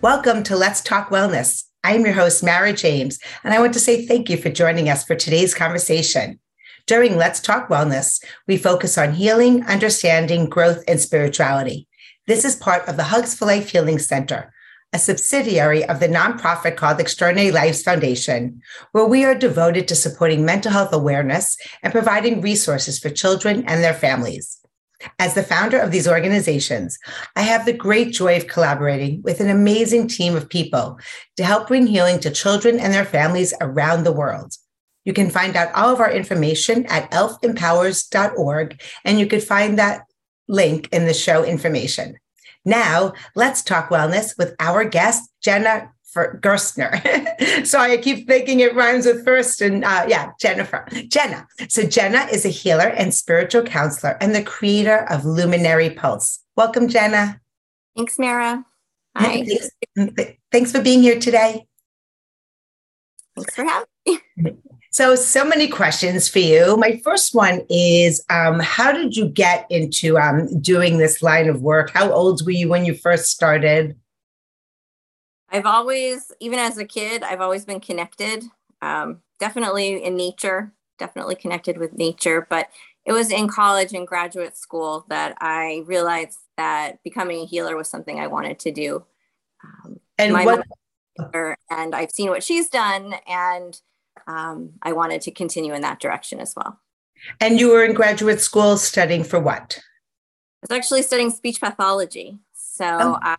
Welcome to Let's Talk Wellness. I'm your host, Mara James, and I want to say thank you for joining us for today's conversation. During Let's Talk Wellness, we focus on healing, understanding, growth, and spirituality. This is part of the Hugs for Life Healing Center, a subsidiary of the nonprofit called Extraordinary Lives Foundation, where we are devoted to supporting mental health awareness and providing resources for children and their families. As the founder of these organizations, I have the great joy of collaborating with an amazing team of people to help bring healing to children and their families around the world. You can find out all of our information at elfempowers.org, and you could find that link in the show information. Now, let's talk wellness with our guest, Jenna for Gerstner. Sorry, I keep thinking it rhymes with first. And uh, yeah, Jennifer, Jenna. So Jenna is a healer and spiritual counselor and the creator of Luminary Pulse. Welcome, Jenna. Thanks, Mara. Hi. Thanks, thanks for being here today. Thanks for having me. So, so many questions for you. My first one is um, How did you get into um, doing this line of work? How old were you when you first started? I've always, even as a kid, I've always been connected. Um, definitely in nature, definitely connected with nature. But it was in college and graduate school that I realized that becoming a healer was something I wanted to do. Um, and my what? and I've seen what she's done, and um, I wanted to continue in that direction as well. And you were in graduate school studying for what? I was actually studying speech pathology. So oh. I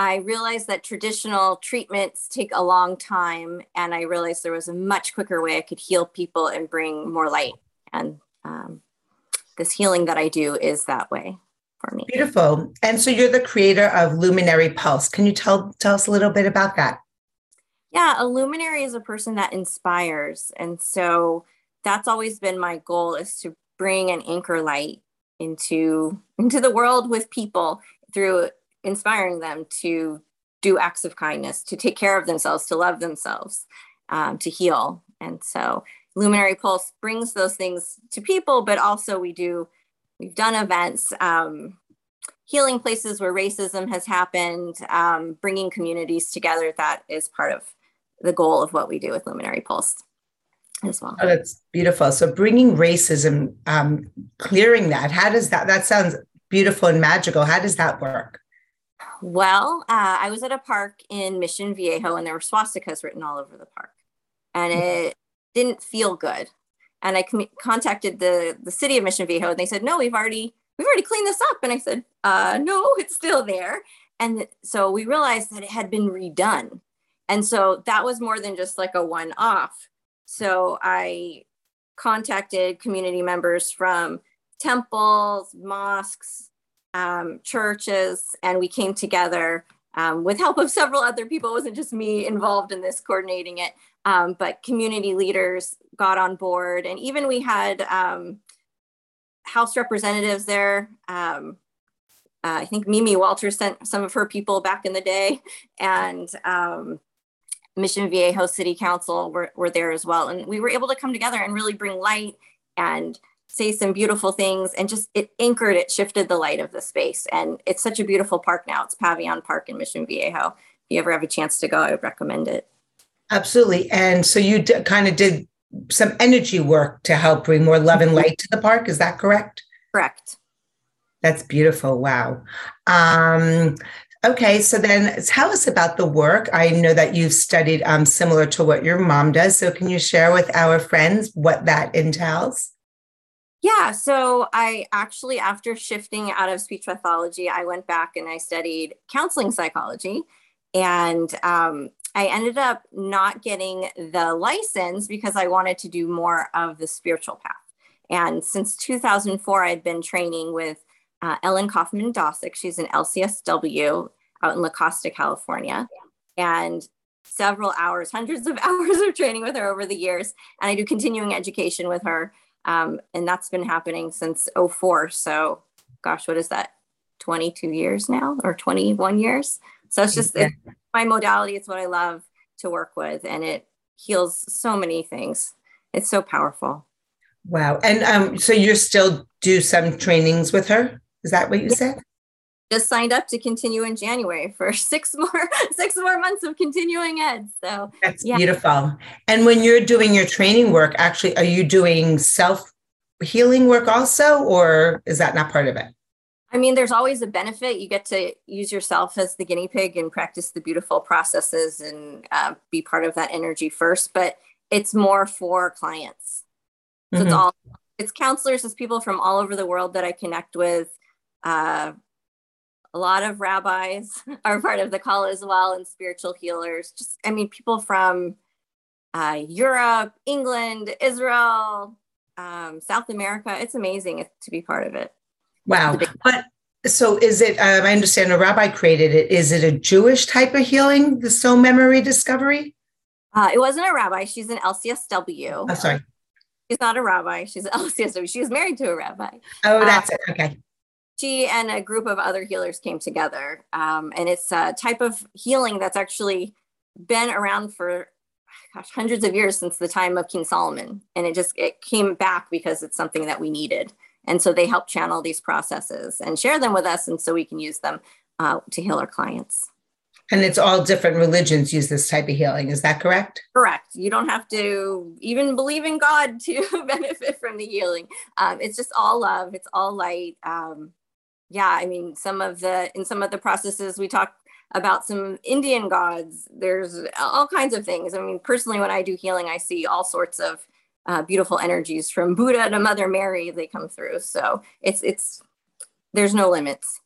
I realized that traditional treatments take a long time, and I realized there was a much quicker way I could heal people and bring more light. And um, this healing that I do is that way for me. Beautiful. And so you're the creator of Luminary Pulse. Can you tell tell us a little bit about that? Yeah, a luminary is a person that inspires, and so that's always been my goal is to bring an anchor light into into the world with people through inspiring them to do acts of kindness, to take care of themselves, to love themselves, um, to heal. And so Luminary Pulse brings those things to people, but also we do, we've done events, um, healing places where racism has happened, um, bringing communities together. That is part of the goal of what we do with Luminary Pulse as well. Oh, that's beautiful. So bringing racism, um, clearing that, how does that, that sounds beautiful and magical. How does that work? Well, uh, I was at a park in Mission Viejo and there were swastikas written all over the park. And mm-hmm. it didn't feel good. And I com- contacted the, the city of Mission Viejo and they said, no, we've already, we've already cleaned this up. And I said, uh, no, it's still there. And so we realized that it had been redone. And so that was more than just like a one off. So I contacted community members from temples, mosques, um, churches, and we came together um, with help of several other people. It wasn't just me involved in this coordinating it, um, but community leaders got on board, and even we had um, House representatives there. Um, uh, I think Mimi Walters sent some of her people back in the day, and um, Mission Viejo City Council were, were there as well. And we were able to come together and really bring light and say some beautiful things and just it anchored it shifted the light of the space and it's such a beautiful park now. It's Pavion park in mission viejo. If you ever have a chance to go i would recommend it. Absolutely and so you d- kind of did some energy work to help bring more love and light to the park is that correct? Correct. That's beautiful wow. Um, okay so then tell us about the work. I know that you've studied um, similar to what your mom does so can you share with our friends what that entails yeah, so I actually, after shifting out of speech pathology, I went back and I studied counseling psychology. And um, I ended up not getting the license because I wanted to do more of the spiritual path. And since 2004, I'd been training with uh, Ellen Kaufman Dosick. She's an LCSW out in La Costa, California. And several hours, hundreds of hours of training with her over the years. And I do continuing education with her. Um, and that's been happening since 04. So, gosh, what is that? 22 years now or 21 years. So it's just it's my modality. It's what I love to work with. And it heals so many things. It's so powerful. Wow. And um, so you still do some trainings with her? Is that what you yeah. said? Just signed up to continue in January for six more six more months of continuing ed. So that's yeah. beautiful. And when you're doing your training work, actually, are you doing self healing work also, or is that not part of it? I mean, there's always a benefit. You get to use yourself as the guinea pig and practice the beautiful processes and uh, be part of that energy first. But it's more for clients. So mm-hmm. it's all it's counselors, it's people from all over the world that I connect with. Uh, a lot of rabbis are part of the call as well, and spiritual healers. Just, I mean, people from uh, Europe, England, Israel, um, South America. It's amazing to be part of it. Wow. But so is it, um, I understand a rabbi created it. Is it a Jewish type of healing, the soul memory discovery? Uh, it wasn't a rabbi. She's an LCSW. I'm sorry. She's not a rabbi. She's an LCSW. She was married to a rabbi. Oh, that's uh, it. Okay. She and a group of other healers came together. Um, and it's a type of healing that's actually been around for gosh, hundreds of years since the time of King Solomon. And it just it came back because it's something that we needed. And so they help channel these processes and share them with us. And so we can use them uh, to heal our clients. And it's all different religions use this type of healing. Is that correct? Correct. You don't have to even believe in God to benefit from the healing. Um, it's just all love. It's all light. Um, yeah, I mean, some of the in some of the processes we talk about some Indian gods. There's all kinds of things. I mean, personally, when I do healing, I see all sorts of uh, beautiful energies from Buddha to Mother Mary. They come through. So it's it's there's no limits.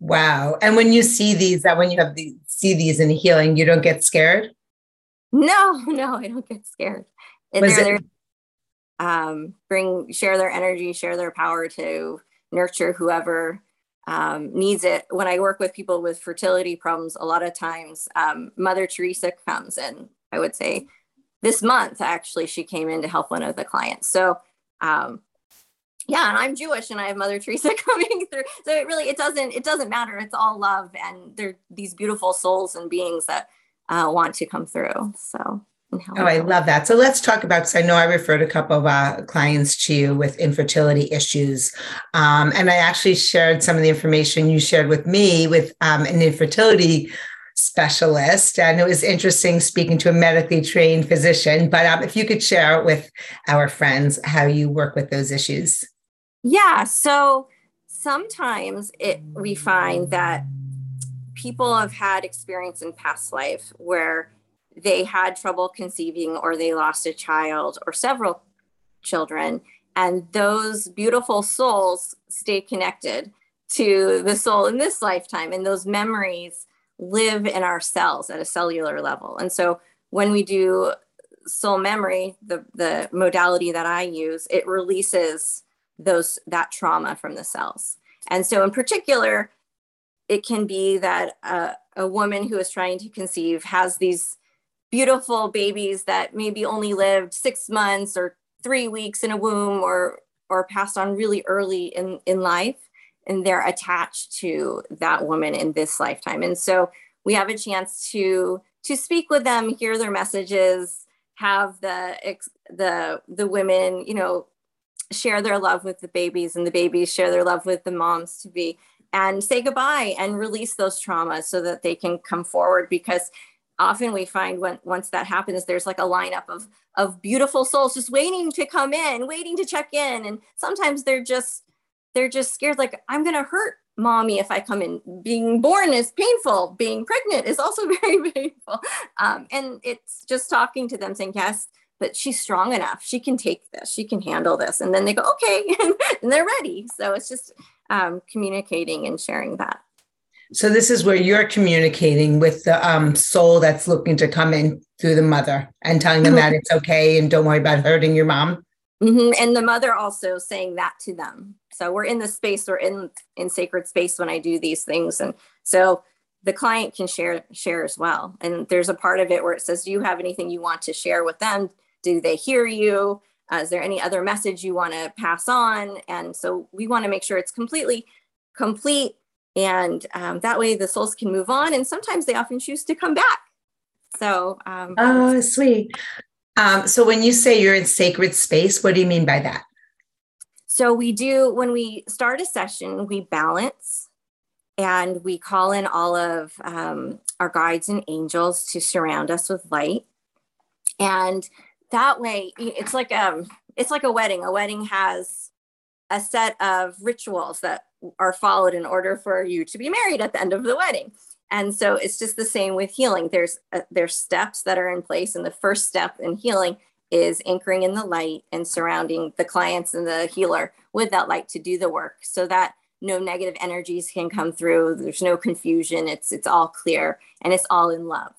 Wow! And when you see these, that when you have the see these in healing, you don't get scared. No, no, I don't get scared. Was they're, it- they're, um, bring share their energy, share their power to nurture whoever um, needs it. When I work with people with fertility problems, a lot of times um, Mother Teresa comes in. I would say this month actually she came in to help one of the clients so um, yeah and i'm jewish and i have mother teresa coming through so it really it doesn't it doesn't matter it's all love and they're these beautiful souls and beings that uh, want to come through so Oh, I love that. So let's talk about, because I know I referred a couple of uh, clients to you with infertility issues. Um, and I actually shared some of the information you shared with me with um, an infertility specialist. And it was interesting speaking to a medically trained physician. But um, if you could share with our friends how you work with those issues. Yeah. So sometimes it, we find that people have had experience in past life where they had trouble conceiving or they lost a child or several children. And those beautiful souls stay connected to the soul in this lifetime. And those memories live in our cells at a cellular level. And so when we do soul memory, the, the modality that I use, it releases those that trauma from the cells. And so in particular, it can be that a, a woman who is trying to conceive has these beautiful babies that maybe only lived six months or three weeks in a womb or or passed on really early in, in life and they're attached to that woman in this lifetime. And so we have a chance to to speak with them hear their messages have the the the women you know share their love with the babies and the babies share their love with the moms to be and say goodbye and release those traumas so that they can come forward because often we find when once that happens there's like a lineup of of beautiful souls just waiting to come in waiting to check in. And sometimes they're just they're just scared like i'm going to hurt mommy if i come in. Being born is painful. Being pregnant is also very painful. Um, and it's just talking to them saying yes but she's strong enough. She can take this. She can handle this. And then they go okay. And they're ready. So it's just um, communicating and sharing that so this is where you're communicating with the um, soul that's looking to come in through the mother and telling them that it's okay and don't worry about hurting your mom Mm-hmm. And the mother also saying that to them. So we're in the space, we're in in sacred space when I do these things, and so the client can share share as well. And there's a part of it where it says, "Do you have anything you want to share with them? Do they hear you? Uh, is there any other message you want to pass on?" And so we want to make sure it's completely complete, and um, that way the souls can move on. And sometimes they often choose to come back. So, um, oh, sweet. Um, so when you say you're in sacred space, what do you mean by that? So we do when we start a session, we balance and we call in all of um, our guides and angels to surround us with light. And that way, it's like um, it's like a wedding. A wedding has a set of rituals that are followed in order for you to be married at the end of the wedding. And so it's just the same with healing. There's uh, there's steps that are in place and the first step in healing is anchoring in the light and surrounding the clients and the healer with that light to do the work so that no negative energies can come through there's no confusion it's it's all clear and it's all in love.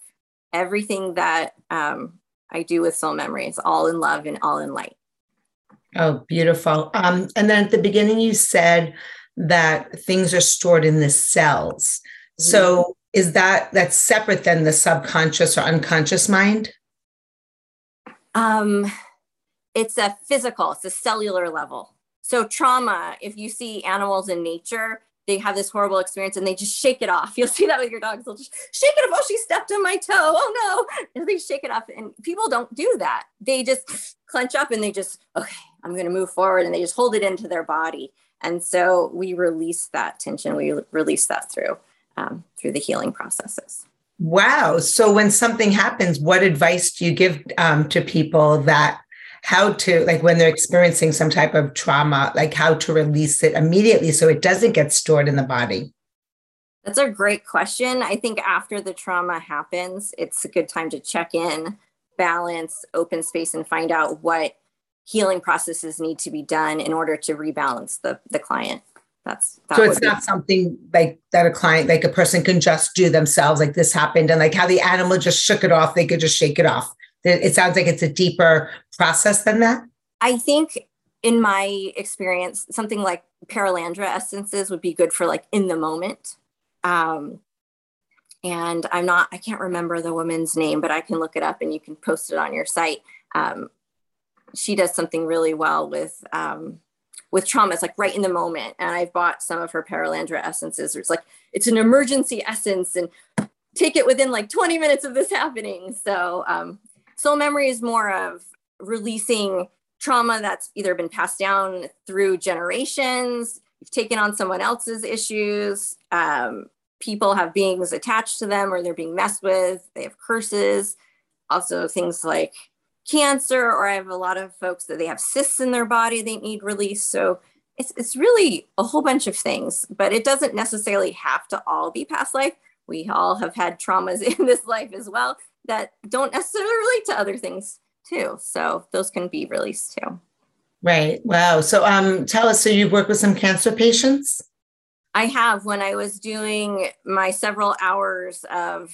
Everything that um, i do with soul memory is all in love and all in light. Oh beautiful. Um, and then at the beginning you said that things are stored in the cells so is that that's separate than the subconscious or unconscious mind um it's a physical it's a cellular level so trauma if you see animals in nature they have this horrible experience and they just shake it off. You'll see that with your dogs. They'll just shake it off. Oh, she stepped on my toe. Oh no. And they shake it off. And people don't do that. They just clench up and they just, okay, I'm going to move forward. And they just hold it into their body. And so we release that tension. We release that through um, through the healing processes. Wow. So when something happens, what advice do you give um, to people that how to, like when they're experiencing some type of trauma, like how to release it immediately so it doesn't get stored in the body? That's a great question. I think after the trauma happens, it's a good time to check in, balance, open space, and find out what healing processes need to be done in order to rebalance the, the client. That's that so it's not be- something like that a client like a person can just do themselves like this happened and like how the animal just shook it off they could just shake it off. It sounds like it's a deeper process than that? I think in my experience something like Perelandra essences would be good for like in the moment. Um and i'm not i can't remember the woman's name but i can look it up and you can post it on your site. Um she does something really well with um with trauma, it's like right in the moment. And I've bought some of her Perelandra essences. It's like it's an emergency essence, and take it within like 20 minutes of this happening. So um, soul memory is more of releasing trauma that's either been passed down through generations. You've taken on someone else's issues. Um, people have beings attached to them, or they're being messed with. They have curses. Also, things like cancer or I have a lot of folks that they have cysts in their body they need release. So it's, it's really a whole bunch of things, but it doesn't necessarily have to all be past life. We all have had traumas in this life as well that don't necessarily relate to other things too. So those can be released too. Right. Wow. So um tell us, so you've worked with some cancer patients? I have when I was doing my several hours of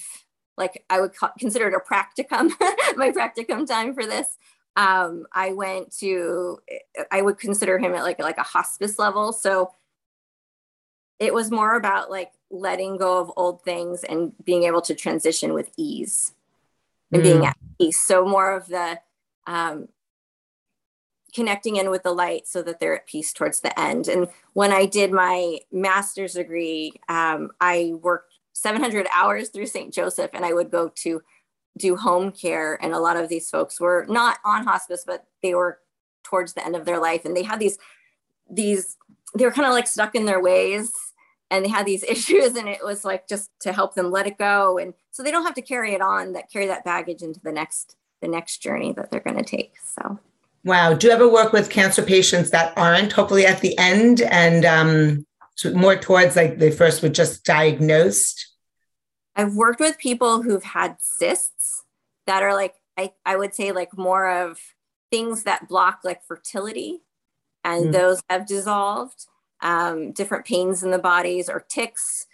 like I would consider it a practicum, my practicum time for this. Um, I went to, I would consider him at like like a hospice level. So it was more about like letting go of old things and being able to transition with ease and mm. being at peace. So more of the um, connecting in with the light so that they're at peace towards the end. And when I did my master's degree, um, I worked 700 hours through St. Joseph, and I would go to do home care. And a lot of these folks were not on hospice, but they were towards the end of their life, and they had these these they were kind of like stuck in their ways and they had these issues and it was like just to help them let it go and so they don't have to carry it on that carry that baggage into the next the next journey that they're going to take so wow do you ever work with cancer patients that aren't hopefully at the end and um more towards like they first were just diagnosed I've worked with people who've had cysts that are like, I, I would say, like more of things that block like fertility, and mm. those have dissolved. Um, different pains in the bodies or ticks,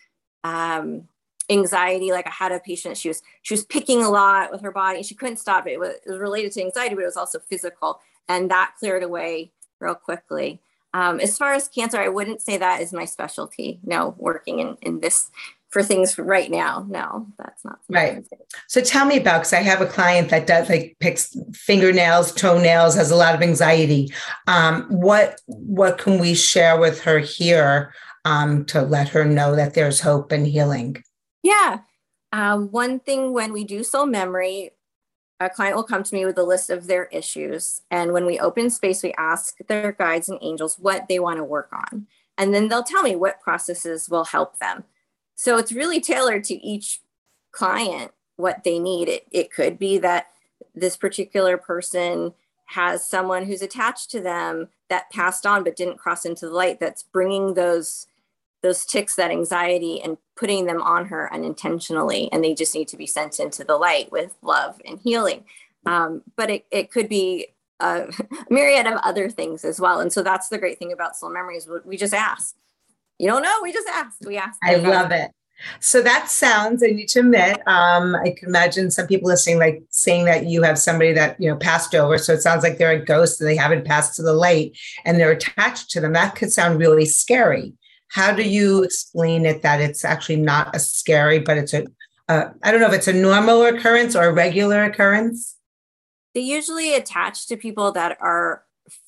um, anxiety. Like I had a patient, she was she was picking a lot with her body. She couldn't stop it. It was, it was related to anxiety, but it was also physical. and that cleared away real quickly. Um, as far as cancer, I wouldn't say that is my specialty. No, working in, in this for things right now. No, that's not right. So tell me about because I have a client that does like picks fingernails, toenails, has a lot of anxiety. Um, what what can we share with her here um, to let her know that there's hope and healing? Yeah. Um, one thing when we do soul memory, a client will come to me with a list of their issues. And when we open space, we ask their guides and angels what they want to work on. And then they'll tell me what processes will help them. So it's really tailored to each client what they need. It, it could be that this particular person has someone who's attached to them that passed on but didn't cross into the light that's bringing those those ticks that anxiety and putting them on her unintentionally and they just need to be sent into the light with love and healing um, but it, it could be a myriad of other things as well and so that's the great thing about soul memories we just ask you don't know. We just asked. We asked. I love it. So that sounds, I need to admit, um, I can imagine some people listening, like saying that you have somebody that, you know, passed over. So it sounds like they're a ghost and they haven't passed to the light and they're attached to them. That could sound really scary. How do you explain it that it's actually not a scary, but it's a uh, I don't know if it's a normal occurrence or a regular occurrence? They usually attach to people that are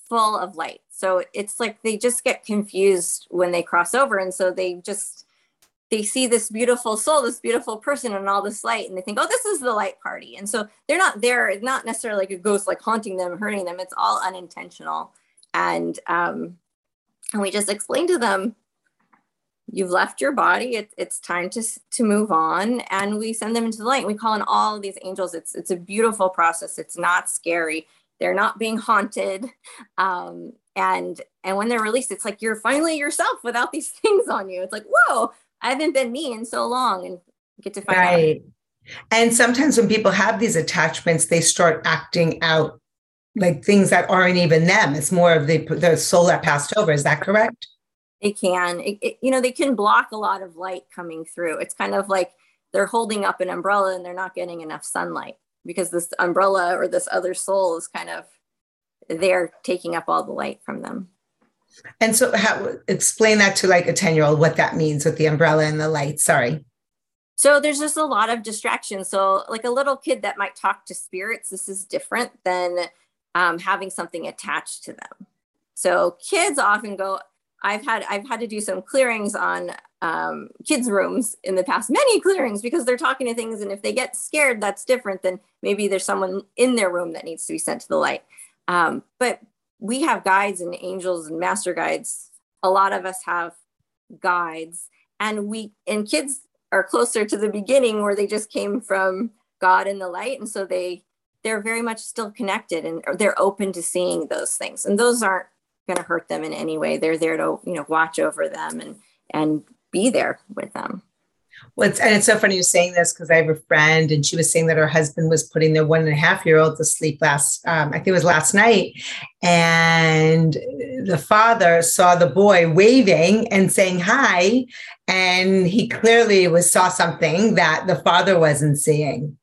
full of light. So it's like they just get confused when they cross over. And so they just, they see this beautiful soul, this beautiful person and all this light, and they think, oh, this is the light party. And so they're not there, it's not necessarily like a ghost like haunting them, hurting them. It's all unintentional. And um, and we just explain to them, you've left your body. It, it's time to to move on, and we send them into the light. We call in all these angels. It's it's a beautiful process. It's not scary they're not being haunted um, and and when they're released it's like you're finally yourself without these things on you it's like whoa i haven't been me in so long and get to find right. out and sometimes when people have these attachments they start acting out like things that aren't even them it's more of the the soul that passed over is that correct they can it, it, you know they can block a lot of light coming through it's kind of like they're holding up an umbrella and they're not getting enough sunlight because this umbrella or this other soul is kind of they're taking up all the light from them. And so, how explain that to like a 10 year old what that means with the umbrella and the light? Sorry. So, there's just a lot of distraction. So, like a little kid that might talk to spirits, this is different than um, having something attached to them. So, kids often go, I've had I've had to do some clearings on um, kids' rooms in the past, many clearings because they're talking to things, and if they get scared, that's different than maybe there's someone in their room that needs to be sent to the light. Um, but we have guides and angels and master guides. A lot of us have guides, and we and kids are closer to the beginning where they just came from God and the light, and so they they're very much still connected and they're open to seeing those things, and those aren't going to hurt them in any way. They're there to you know watch over them and and be there with them. Well, it's, and it's so funny you're saying this because I have a friend and she was saying that her husband was putting their one and a half year old to sleep last, um, I think it was last night. And the father saw the boy waving and saying hi. And he clearly was saw something that the father wasn't seeing.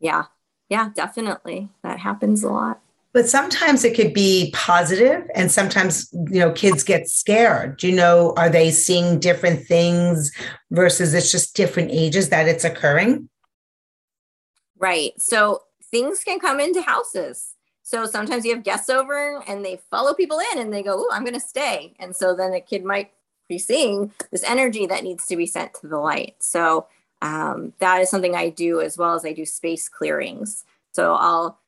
Yeah. Yeah, definitely. That happens a lot but sometimes it could be positive and sometimes you know kids get scared. Do you know are they seeing different things versus it's just different ages that it's occurring? Right. So things can come into houses. So sometimes you have guests over and they follow people in and they go oh i'm going to stay. And so then a kid might be seeing this energy that needs to be sent to the light. So um, that is something i do as well as i do space clearings. So i'll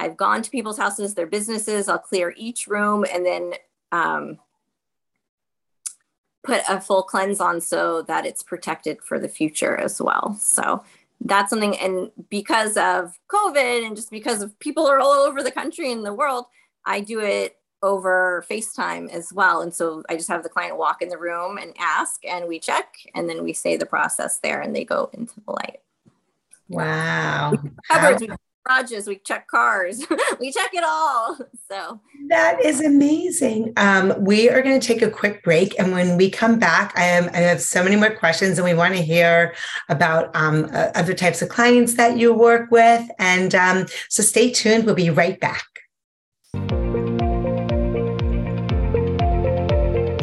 I've gone to people's houses, their businesses. I'll clear each room and then um, put a full cleanse on so that it's protected for the future as well. So that's something. And because of COVID and just because of people are all over the country and the world, I do it over FaceTime as well. And so I just have the client walk in the room and ask, and we check, and then we say the process there, and they go into the light. Wow. Cupboards, garages, we check cars, we check it all. So that is amazing. Um, we are going to take a quick break, and when we come back, I am I have so many more questions, and we want to hear about um, uh, other types of clients that you work with, and um, so stay tuned. We'll be right back.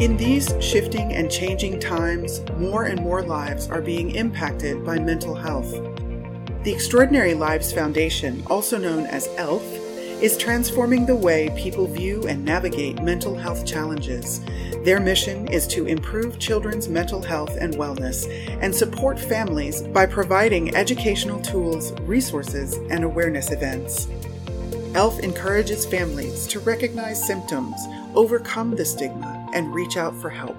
In these shifting and changing times, more and more lives are being impacted by mental health. The Extraordinary Lives Foundation, also known as ELF, is transforming the way people view and navigate mental health challenges. Their mission is to improve children's mental health and wellness and support families by providing educational tools, resources, and awareness events. ELF encourages families to recognize symptoms, overcome the stigma, and reach out for help.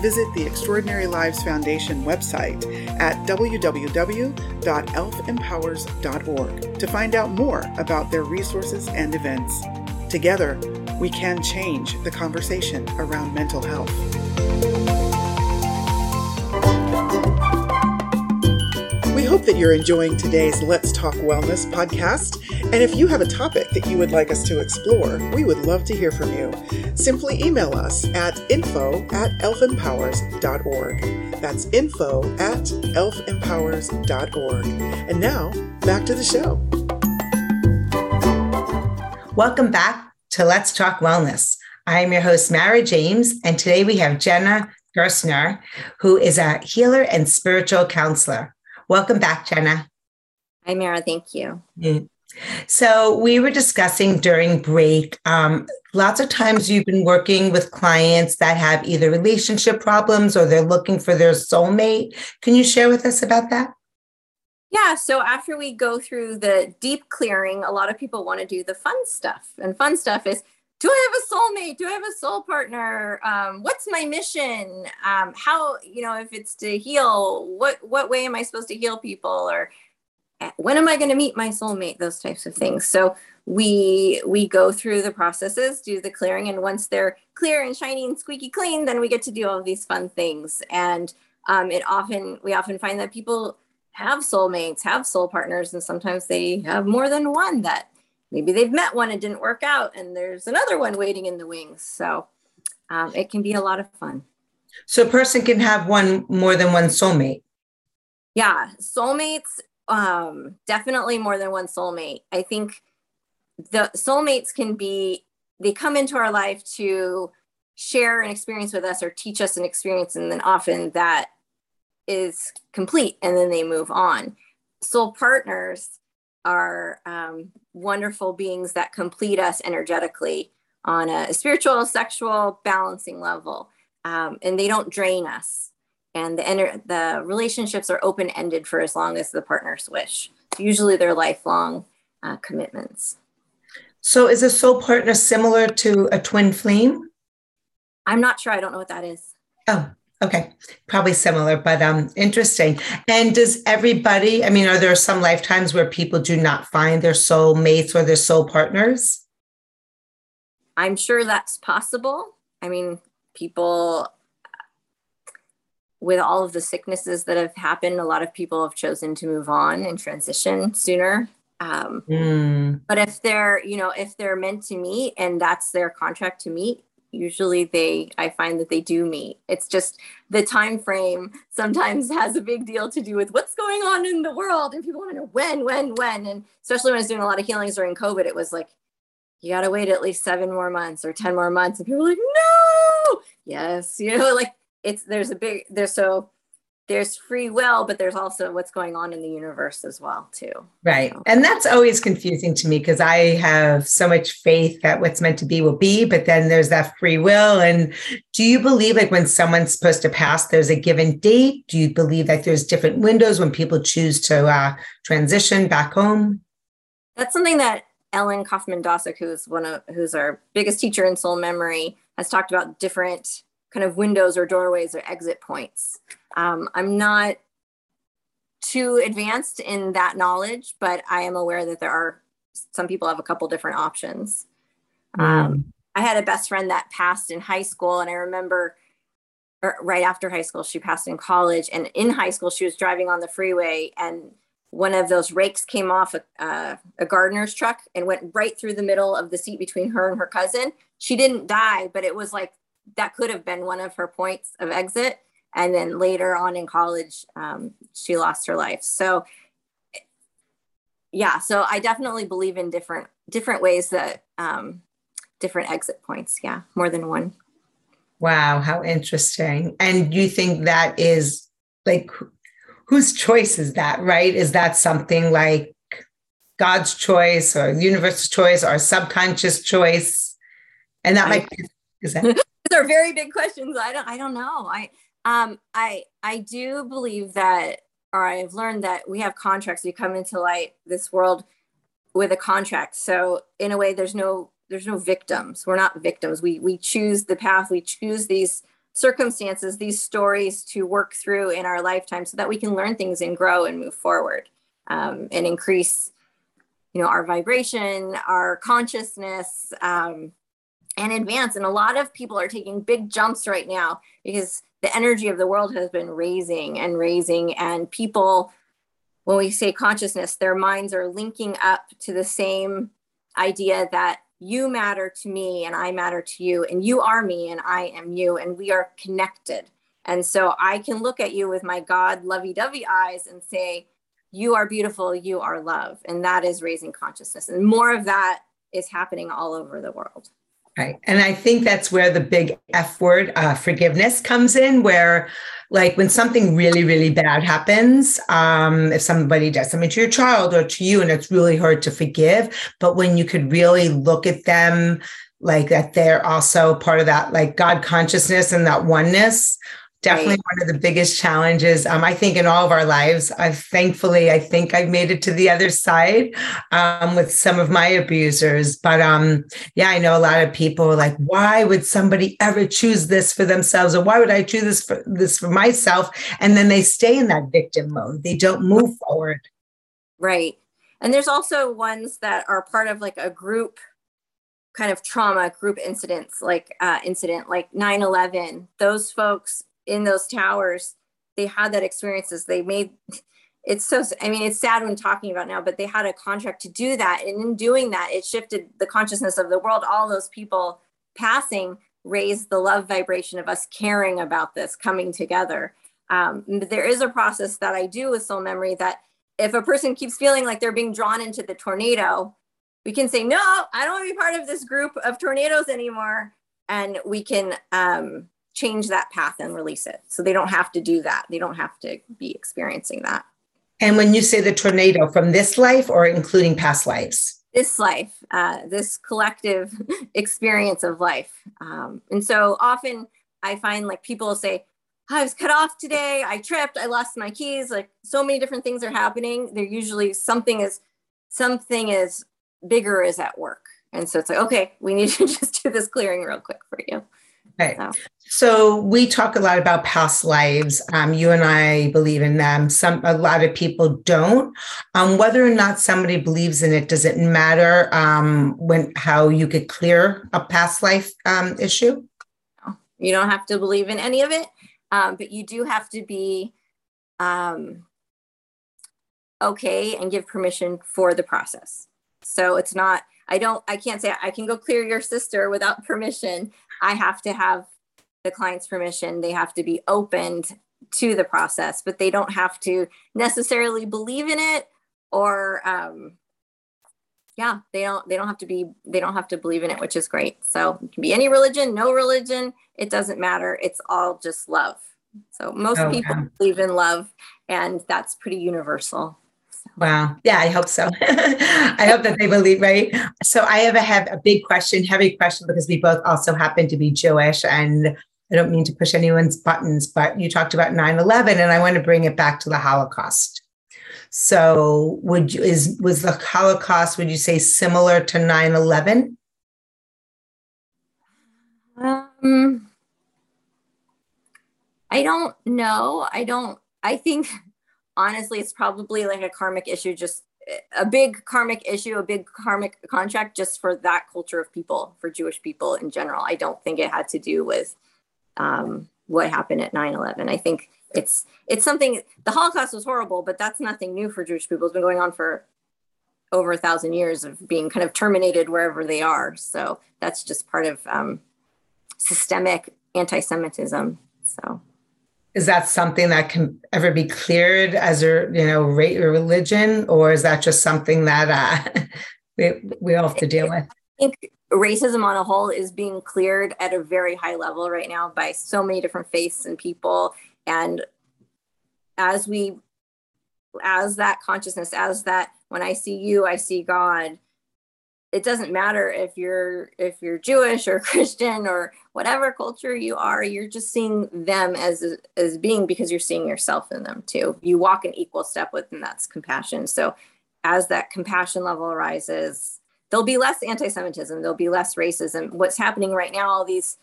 visit the Extraordinary Lives Foundation website at www.elfempowers.org to find out more about their resources and events. Together, we can change the conversation around mental health. We hope that you're enjoying today's Let's Talk Wellness podcast. And if you have a topic that you would like us to explore, we would love to hear from you. Simply email us at info at elfempowers.org. That's info at elfempowers.org. And now, back to the show. Welcome back to Let's Talk Wellness. I'm your host, Mara James, and today we have Jenna Gerstner, who is a healer and spiritual counselor. Welcome back, Jenna. Hi, Mara. Thank you. So, we were discussing during break. Um, lots of times you've been working with clients that have either relationship problems or they're looking for their soulmate. Can you share with us about that? Yeah, so after we go through the deep clearing, a lot of people want to do the fun stuff. And fun stuff is do I have a soulmate? Do I have a soul partner? Um, what's my mission? Um, how you know if it's to heal? What what way am I supposed to heal people? Or eh, when am I going to meet my soulmate? Those types of things. So we we go through the processes, do the clearing, and once they're clear and shiny and squeaky clean, then we get to do all these fun things. And um, it often we often find that people have soulmates, have soul partners, and sometimes they have more than one that maybe they've met one and didn't work out and there's another one waiting in the wings. So um, it can be a lot of fun. So a person can have one more than one soulmate. Yeah soulmates um, definitely more than one soulmate. I think the soulmates can be they come into our life to share an experience with us or teach us an experience and then often that is complete and then they move on. Soul partners are um, wonderful beings that complete us energetically on a spiritual, sexual, balancing level. Um, and they don't drain us. And the, ener- the relationships are open ended for as long as the partners wish. Usually they're lifelong uh, commitments. So, is a soul partner similar to a twin flame? I'm not sure. I don't know what that is. Oh, Okay, probably similar, but um, interesting. And does everybody? I mean, are there some lifetimes where people do not find their soul mates or their soul partners? I'm sure that's possible. I mean, people with all of the sicknesses that have happened, a lot of people have chosen to move on and transition sooner. Um, mm. But if they're, you know, if they're meant to meet and that's their contract to meet, usually they i find that they do meet. It's just the time frame sometimes has a big deal to do with what's going on in the world and people want to know when when when. And especially when i was doing a lot of healings during covid it was like you got to wait at least seven more months or 10 more months. And people are like no! Yes you know like it's there's a big there's so there's free will, but there's also what's going on in the universe as well, too. Right. So. And that's always confusing to me because I have so much faith that what's meant to be will be, but then there's that free will. And do you believe like when someone's supposed to pass, there's a given date? Do you believe that there's different windows when people choose to uh, transition back home? That's something that Ellen Kaufman Dosick, who's one of who's our biggest teacher in soul memory, has talked about different kind of windows or doorways or exit points. Um, I'm not too advanced in that knowledge, but I am aware that there are some people have a couple different options. Mm. Um, I had a best friend that passed in high school, and I remember right after high school, she passed in college. And in high school, she was driving on the freeway and one of those rakes came off a, uh, a gardener's truck and went right through the middle of the seat between her and her cousin. She didn't die, but it was like that could have been one of her points of exit. And then later on in college, um, she lost her life. So, yeah, so I definitely believe in different different ways that um, different exit points. Yeah, more than one. Wow, how interesting! And you think that is like whose choice is that, right? Is that something like God's choice or universe's choice or subconscious choice? And that might be, is that are very big questions. I don't I don't know. I um I I do believe that or I've learned that we have contracts. We come into light this world with a contract. So in a way there's no there's no victims. We're not victims. We we choose the path. We choose these circumstances, these stories to work through in our lifetime so that we can learn things and grow and move forward um, and increase, you know, our vibration, our consciousness, um, and advance. And a lot of people are taking big jumps right now because the energy of the world has been raising and raising, and people, when we say consciousness, their minds are linking up to the same idea that you matter to me and I matter to you, and you are me and I am you, and we are connected. And so I can look at you with my God lovey dovey eyes and say, You are beautiful, you are love. And that is raising consciousness. And more of that is happening all over the world. Right. And I think that's where the big F word, uh, forgiveness, comes in, where like when something really, really bad happens, um, if somebody does something to your child or to you, and it's really hard to forgive, but when you could really look at them like that they're also part of that like God consciousness and that oneness, definitely right. one of the biggest challenges um, i think in all of our lives. I thankfully i think i've made it to the other side um, with some of my abusers but um, yeah i know a lot of people are like why would somebody ever choose this for themselves? Or why would i choose this for this for myself? And then they stay in that victim mode. They don't move forward. Right. And there's also ones that are part of like a group kind of trauma group incidents like uh, incident like 9-11 those folks in those towers, they had that experiences. They made it's so i mean it's sad when talking about now but they had a contract to do that and in doing that it shifted the consciousness of the world all those people passing raised the love vibration of us caring about this coming together um, there is a process that i do with soul memory that if a person keeps feeling like they're being drawn into the tornado we can say no i don't want to be part of this group of tornadoes anymore and we can um, change that path and release it. So they don't have to do that. They don't have to be experiencing that. And when you say the tornado from this life or including past lives? This life, uh, this collective experience of life. Um, and so often I find like people say, I was cut off today. I tripped. I lost my keys. Like so many different things are happening. They're usually something is something is bigger is at work. And so it's like, okay, we need to just do this clearing real quick for you. Right. So. so. we talk a lot about past lives. Um, you and I believe in them. Some a lot of people don't. Um, whether or not somebody believes in it, does it matter um, when how you could clear a past life um, issue? You don't have to believe in any of it, um, but you do have to be um, okay and give permission for the process. So it's not. I don't. I can't say I can go clear your sister without permission. I have to have the client's permission. They have to be opened to the process, but they don't have to necessarily believe in it or um, yeah, they don't they don't have to be they don't have to believe in it, which is great. So it can be any religion, no religion, it doesn't matter. It's all just love. So most oh, people believe in love and that's pretty universal. Wow. Yeah, I hope so. I hope that they believe, right? So I have a, have a big question, heavy question, because we both also happen to be Jewish. And I don't mean to push anyone's buttons, but you talked about 9 11, and I want to bring it back to the Holocaust. So would you, is, was the Holocaust, would you say similar to 9 11? Um, I don't know. I don't, I think honestly, it's probably like a karmic issue, just a big karmic issue, a big karmic contract just for that culture of people, for Jewish people in general. I don't think it had to do with um, what happened at 9-11 i think it's it's something the holocaust was horrible but that's nothing new for jewish people. It's been going on for over a thousand years of being kind of terminated wherever they are. So that's just part of um, systemic anti-semitism. So is that something that can ever be cleared as a you know rate or religion? Or is that just something that uh, we, we all have to deal with? I think racism on a whole is being cleared at a very high level right now by so many different faiths and people. And as we as that consciousness as that when i see you i see god it doesn't matter if you're if you're jewish or christian or whatever culture you are you're just seeing them as as being because you're seeing yourself in them too. You walk an equal step with and that's compassion. So as that compassion level rises there'll be less anti-semitism there'll be less racism. What's happening right now all these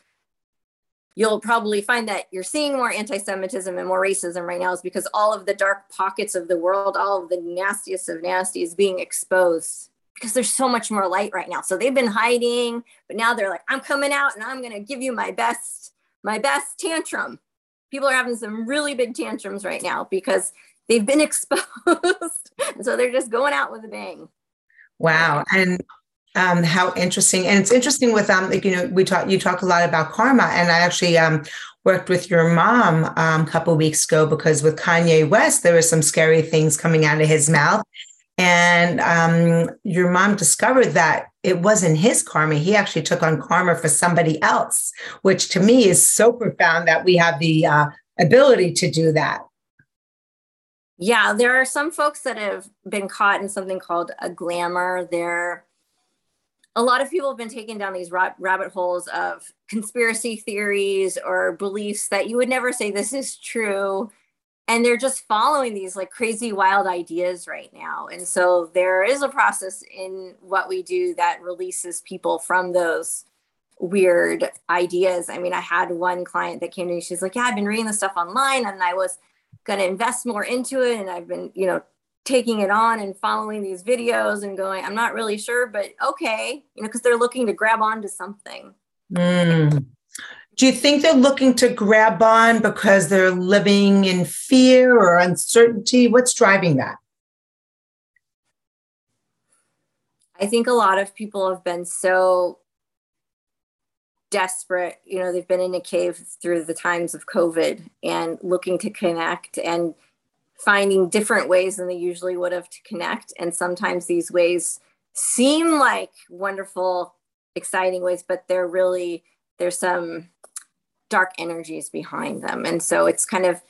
you'll probably find that you're seeing more anti-semitism and more racism right now is because all of the dark pockets of the world all of the nastiest of nasty is being exposed because there's so much more light right now. So they've been hiding, but now they're like, I'm coming out and I'm going to give you my best, my best tantrum. People are having some really big tantrums right now because they've been exposed. so they're just going out with a bang. Wow. And um, how interesting. And it's interesting with, um, like, you know, we talk, you talk a lot about karma and I actually, um, worked with your mom um, a couple weeks ago because with Kanye West, there were some scary things coming out of his mouth. And um, your mom discovered that it wasn't his karma. He actually took on karma for somebody else, which to me is so profound that we have the uh, ability to do that. Yeah, there are some folks that have been caught in something called a glamour. There, a lot of people have been taken down these rabbit holes of conspiracy theories or beliefs that you would never say this is true and they're just following these like crazy wild ideas right now. And so there is a process in what we do that releases people from those weird ideas. I mean i had one client that came to me. She's like yeah i've been reading the stuff online and i was going to invest more into it and i've been you know taking it on and following these videos and going i'm not really sure but okay you know because they're looking to grab onto something. Mm. Do you think they're looking to grab on because they're living in fear or uncertainty? What's driving that? I think a lot of people have been so desperate. You know, they've been in a cave through the times of COVID and looking to connect and finding different ways than they usually would have to connect. And sometimes these ways seem like wonderful, exciting ways, but they're really, there's some dark energies behind them. And so it's kind of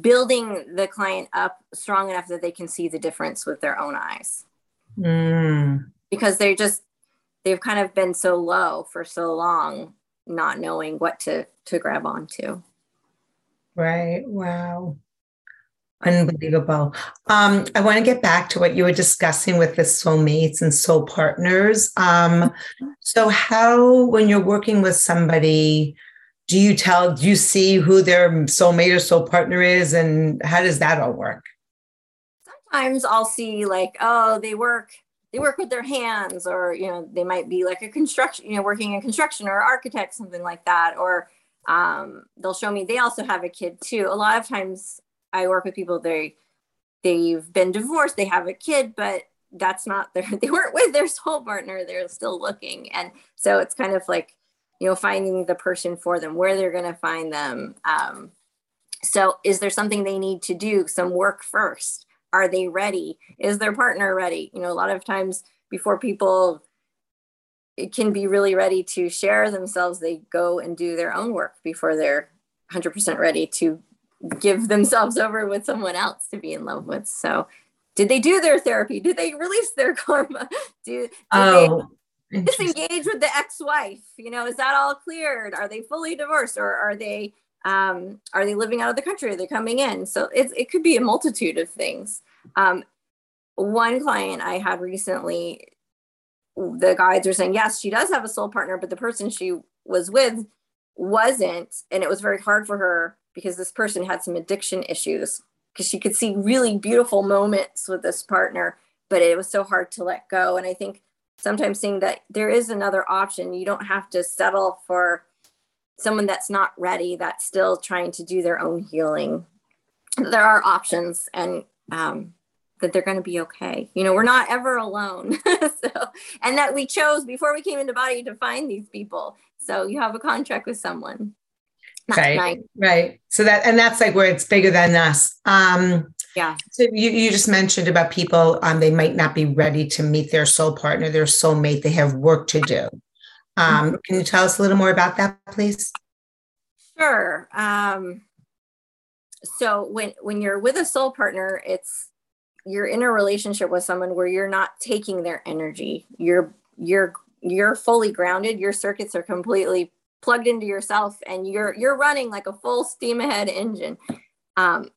building the client up strong enough that they can see the difference with their own eyes. Mm. Because they're just, they've kind of been so low for so long, not knowing what to, to grab onto. Right. Wow. Unbelievable. Um, I want to get back to what you were discussing with the soulmates and soul partners. Um, so, how, when you're working with somebody, do you tell do you see who their soulmate or soul partner is and how does that all work sometimes i'll see like oh they work they work with their hands or you know they might be like a construction you know working in construction or architect something like that or um, they'll show me they also have a kid too a lot of times i work with people they they've been divorced they have a kid but that's not their they weren't with their soul partner they're still looking. And so it's kind of like you know finding the person for them where they're to find them um, so is there something they need to do some work first? Are they ready? Is their partner ready? You know a lot of times before people can be really ready to share themselves they go and do their own work before they're 100% ready to give themselves over with someone else to be in love with. So did they do their therapy? Did they release their karma? Do, oh disengage with the ex-wife? You know is that all cleared? Are they fully divorced or are they um, are they living out of the country? Are they coming in? So it, it could be a multitude of things. Um, one client i had recently the guides are saying yes she does have a soul partner but the person she was with wasn't and it was very hard for her because this person had some addiction issues because she could see really beautiful moments with this partner but it was so hard to let go and i think sometimes seeing that there is another option. You don't have to settle for someone that's not ready, that's still trying to do their own healing, there are options and um, that they're going to be okay. You know, we're not ever alone. so, and that we chose before we came into body to find these people. So you have a contract with someone. Right. Nice. Right. So that, and that's like where it's bigger than us. Um, yeah. So you, you just mentioned about people, um, they might not be ready to meet their soul partner, their soulmate. They have work to do. Um, mm-hmm. Can you tell us a little more about that, please? Sure. Um, so when when you're with a soul partner, it's you're in a relationship with someone where you're not taking their energy. You're you're you're fully grounded. Your circuits are completely plugged into yourself, and you're you're running like a full steam ahead engine. Um,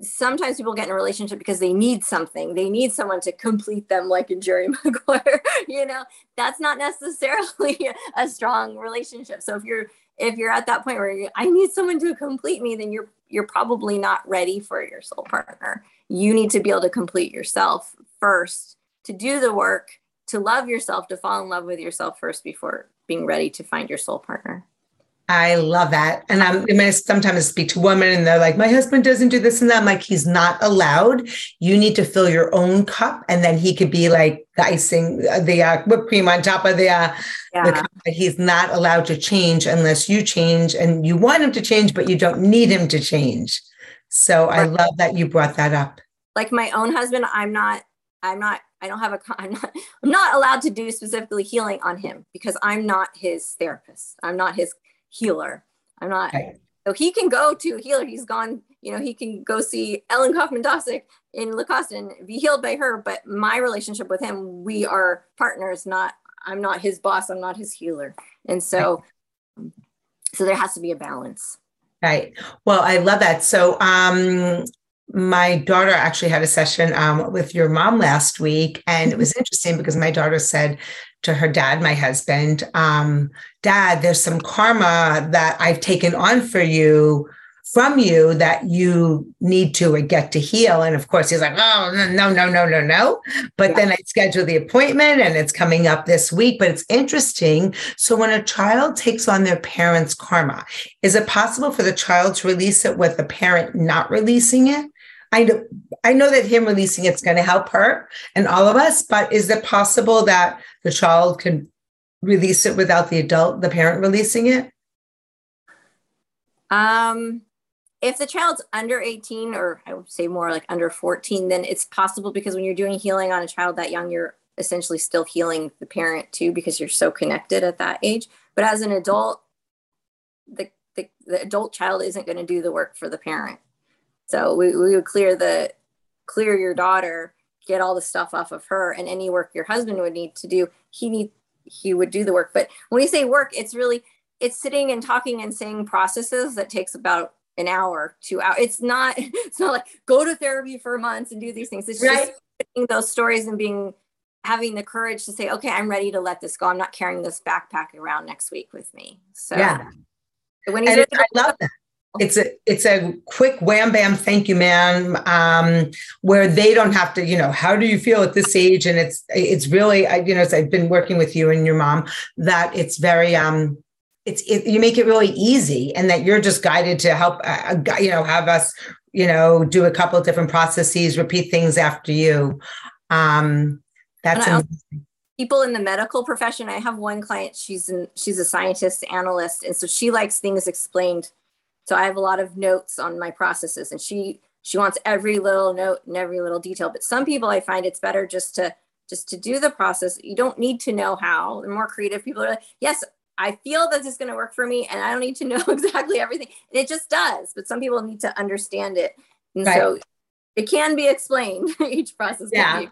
sometimes people get in a relationship because they need something. They need someone to complete them, like in Jerry Maguire. you know, that's not necessarily a strong relationship. So if you're if you're at that point where I need someone to complete me, then you're you're probably not ready for your soul partner. You need to be able to complete yourself first to do the work, to love yourself, to fall in love with yourself first before being ready to find your soul partner. I love that. And I'm, I mean, sometimes speak to women and they're like, my husband doesn't do this and that. I'm like, he's not allowed. You need to fill your own cup. And then he could be like the icing, uh, the uh, whipped cream on top of the, uh, yeah. the cup. He's not allowed to change unless you change and you want him to change, but you don't need him to change. So I love that you brought that up. Like my own husband, I'm not, I'm not I don't have a I'm not I'm not allowed to do specifically healing on him because I'm not his therapist. I'm not his healer. I'm not. Right. So he can go to a healer. He's gone. You know, he can go see Ellen Kaufman Dosick in Lacoste and be healed by her. But my relationship with him, we are partners. Not I'm not his boss. I'm not his healer. And so, right. so there has to be a balance. Right. Well, I love that. So, um, my daughter actually had a session um, with your mom last week, and it was interesting because my daughter said to her dad, my husband, um, Dad, there's some karma that I've taken on for you from you that you need to get to heal. And of course, he's like, oh, no, no, no, no, no. But yeah. then I schedule the appointment and it's coming up this week. But it's interesting. So when a child takes on their parents' karma, is it possible for the child to release it with the parent not releasing it? I know, I know that him releasing it's going to help her and all of us, but is it possible that the child can release it without the adult, the parent releasing it? Um, if the child's under 18 or I would say more like under 14, then it's possible because when you're doing healing on a child that young, you're essentially still healing the parent too because you're so connected at that age. But as an adult, the, the, the adult child isn't going to do the work for the parent. So we, we would clear the clear your daughter, get all the stuff off of her, and any work your husband would need to do, he need he would do the work. But when you say work, it's really it's sitting and talking and saying processes that takes about an hour, two hours. It's not it's not like go to therapy for months and do these things. It's right. just those stories and being having the courage to say, okay, I'm ready to let this go. I'm not carrying this backpack around next week with me. So yeah. When he's I love that it's a it's a quick wham bam thank you man um, where they don't have to you know how do you feel at this age? And it's it's really I, you know i've been working with you and your mom that it's very um it's it, you make it really easy and that you're just guided to help uh, uh you know have us you know do a couple of different processes repeat things after you. Um that's people in the medical profession i have one client she's in she's a scientist analyst and so she likes things explained so I have a lot of notes on my processes and she she wants every little note and every little detail. But some people I find it's better just to just to do the process. You don't need to know how. The more creative people are like, yes, I feel that this is going to work for me and I don't need to know exactly everything. And it just does. But some people need to understand it. And right. so it can be explained. Each process yeah.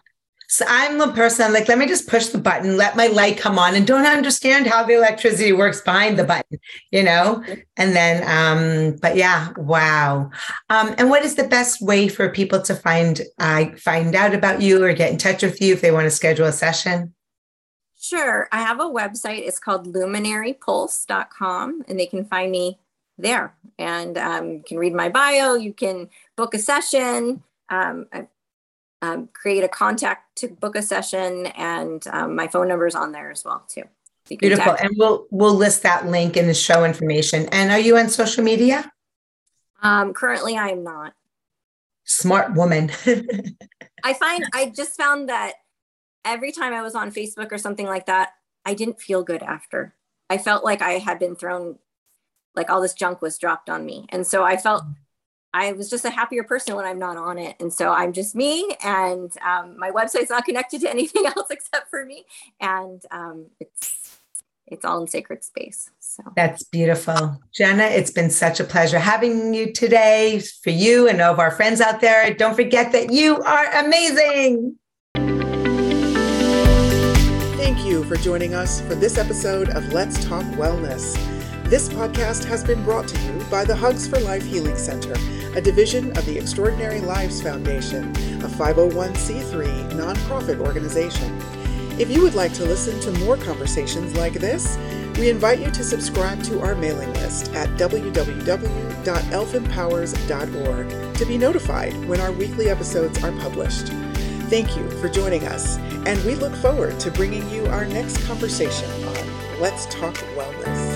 So I'm the person like, let me just push the button, let my light come on, and don't understand how the electricity works behind the button, you know? And then, um, but yeah, wow. Um, and what is the best way for people to find uh, find out about you or get in touch with you if they want to schedule a session? Sure. I have a website. It's called luminarypulse.com, and they can find me there. And um, you can read my bio, you can book a session. Um, um, create a contact to book a session, and um, my phone number is on there as well too. Beautiful. And we'll we'll list that link in the show information. And are you on social media? Um, currently I am not. Smart woman. I find I just found that every time I was on Facebook or something like that, I didn't feel good after. I felt like I had been thrown like all this junk was dropped on me. And so I felt I was just a happier person when I'm not on it. And so I'm just me, and um, my website's not connected to anything else except for me. And um, it's it's all in sacred space. So that's beautiful. Jenna, it's been such a pleasure having you today for you and all of our friends out there. Don't forget that you are amazing. Thank you for joining us for this episode of Let's Talk Wellness. This podcast has been brought to you by the Hugs for Life Healing Center, a division of the Extraordinary Lives Foundation, a 501c3 nonprofit organization. If you would like to listen to more conversations like this, we invite you to subscribe to our mailing list at www.elfempowers.org to be notified when our weekly episodes are published. Thank you for joining us, and we look forward to bringing you our next conversation on Let's Talk Wellness.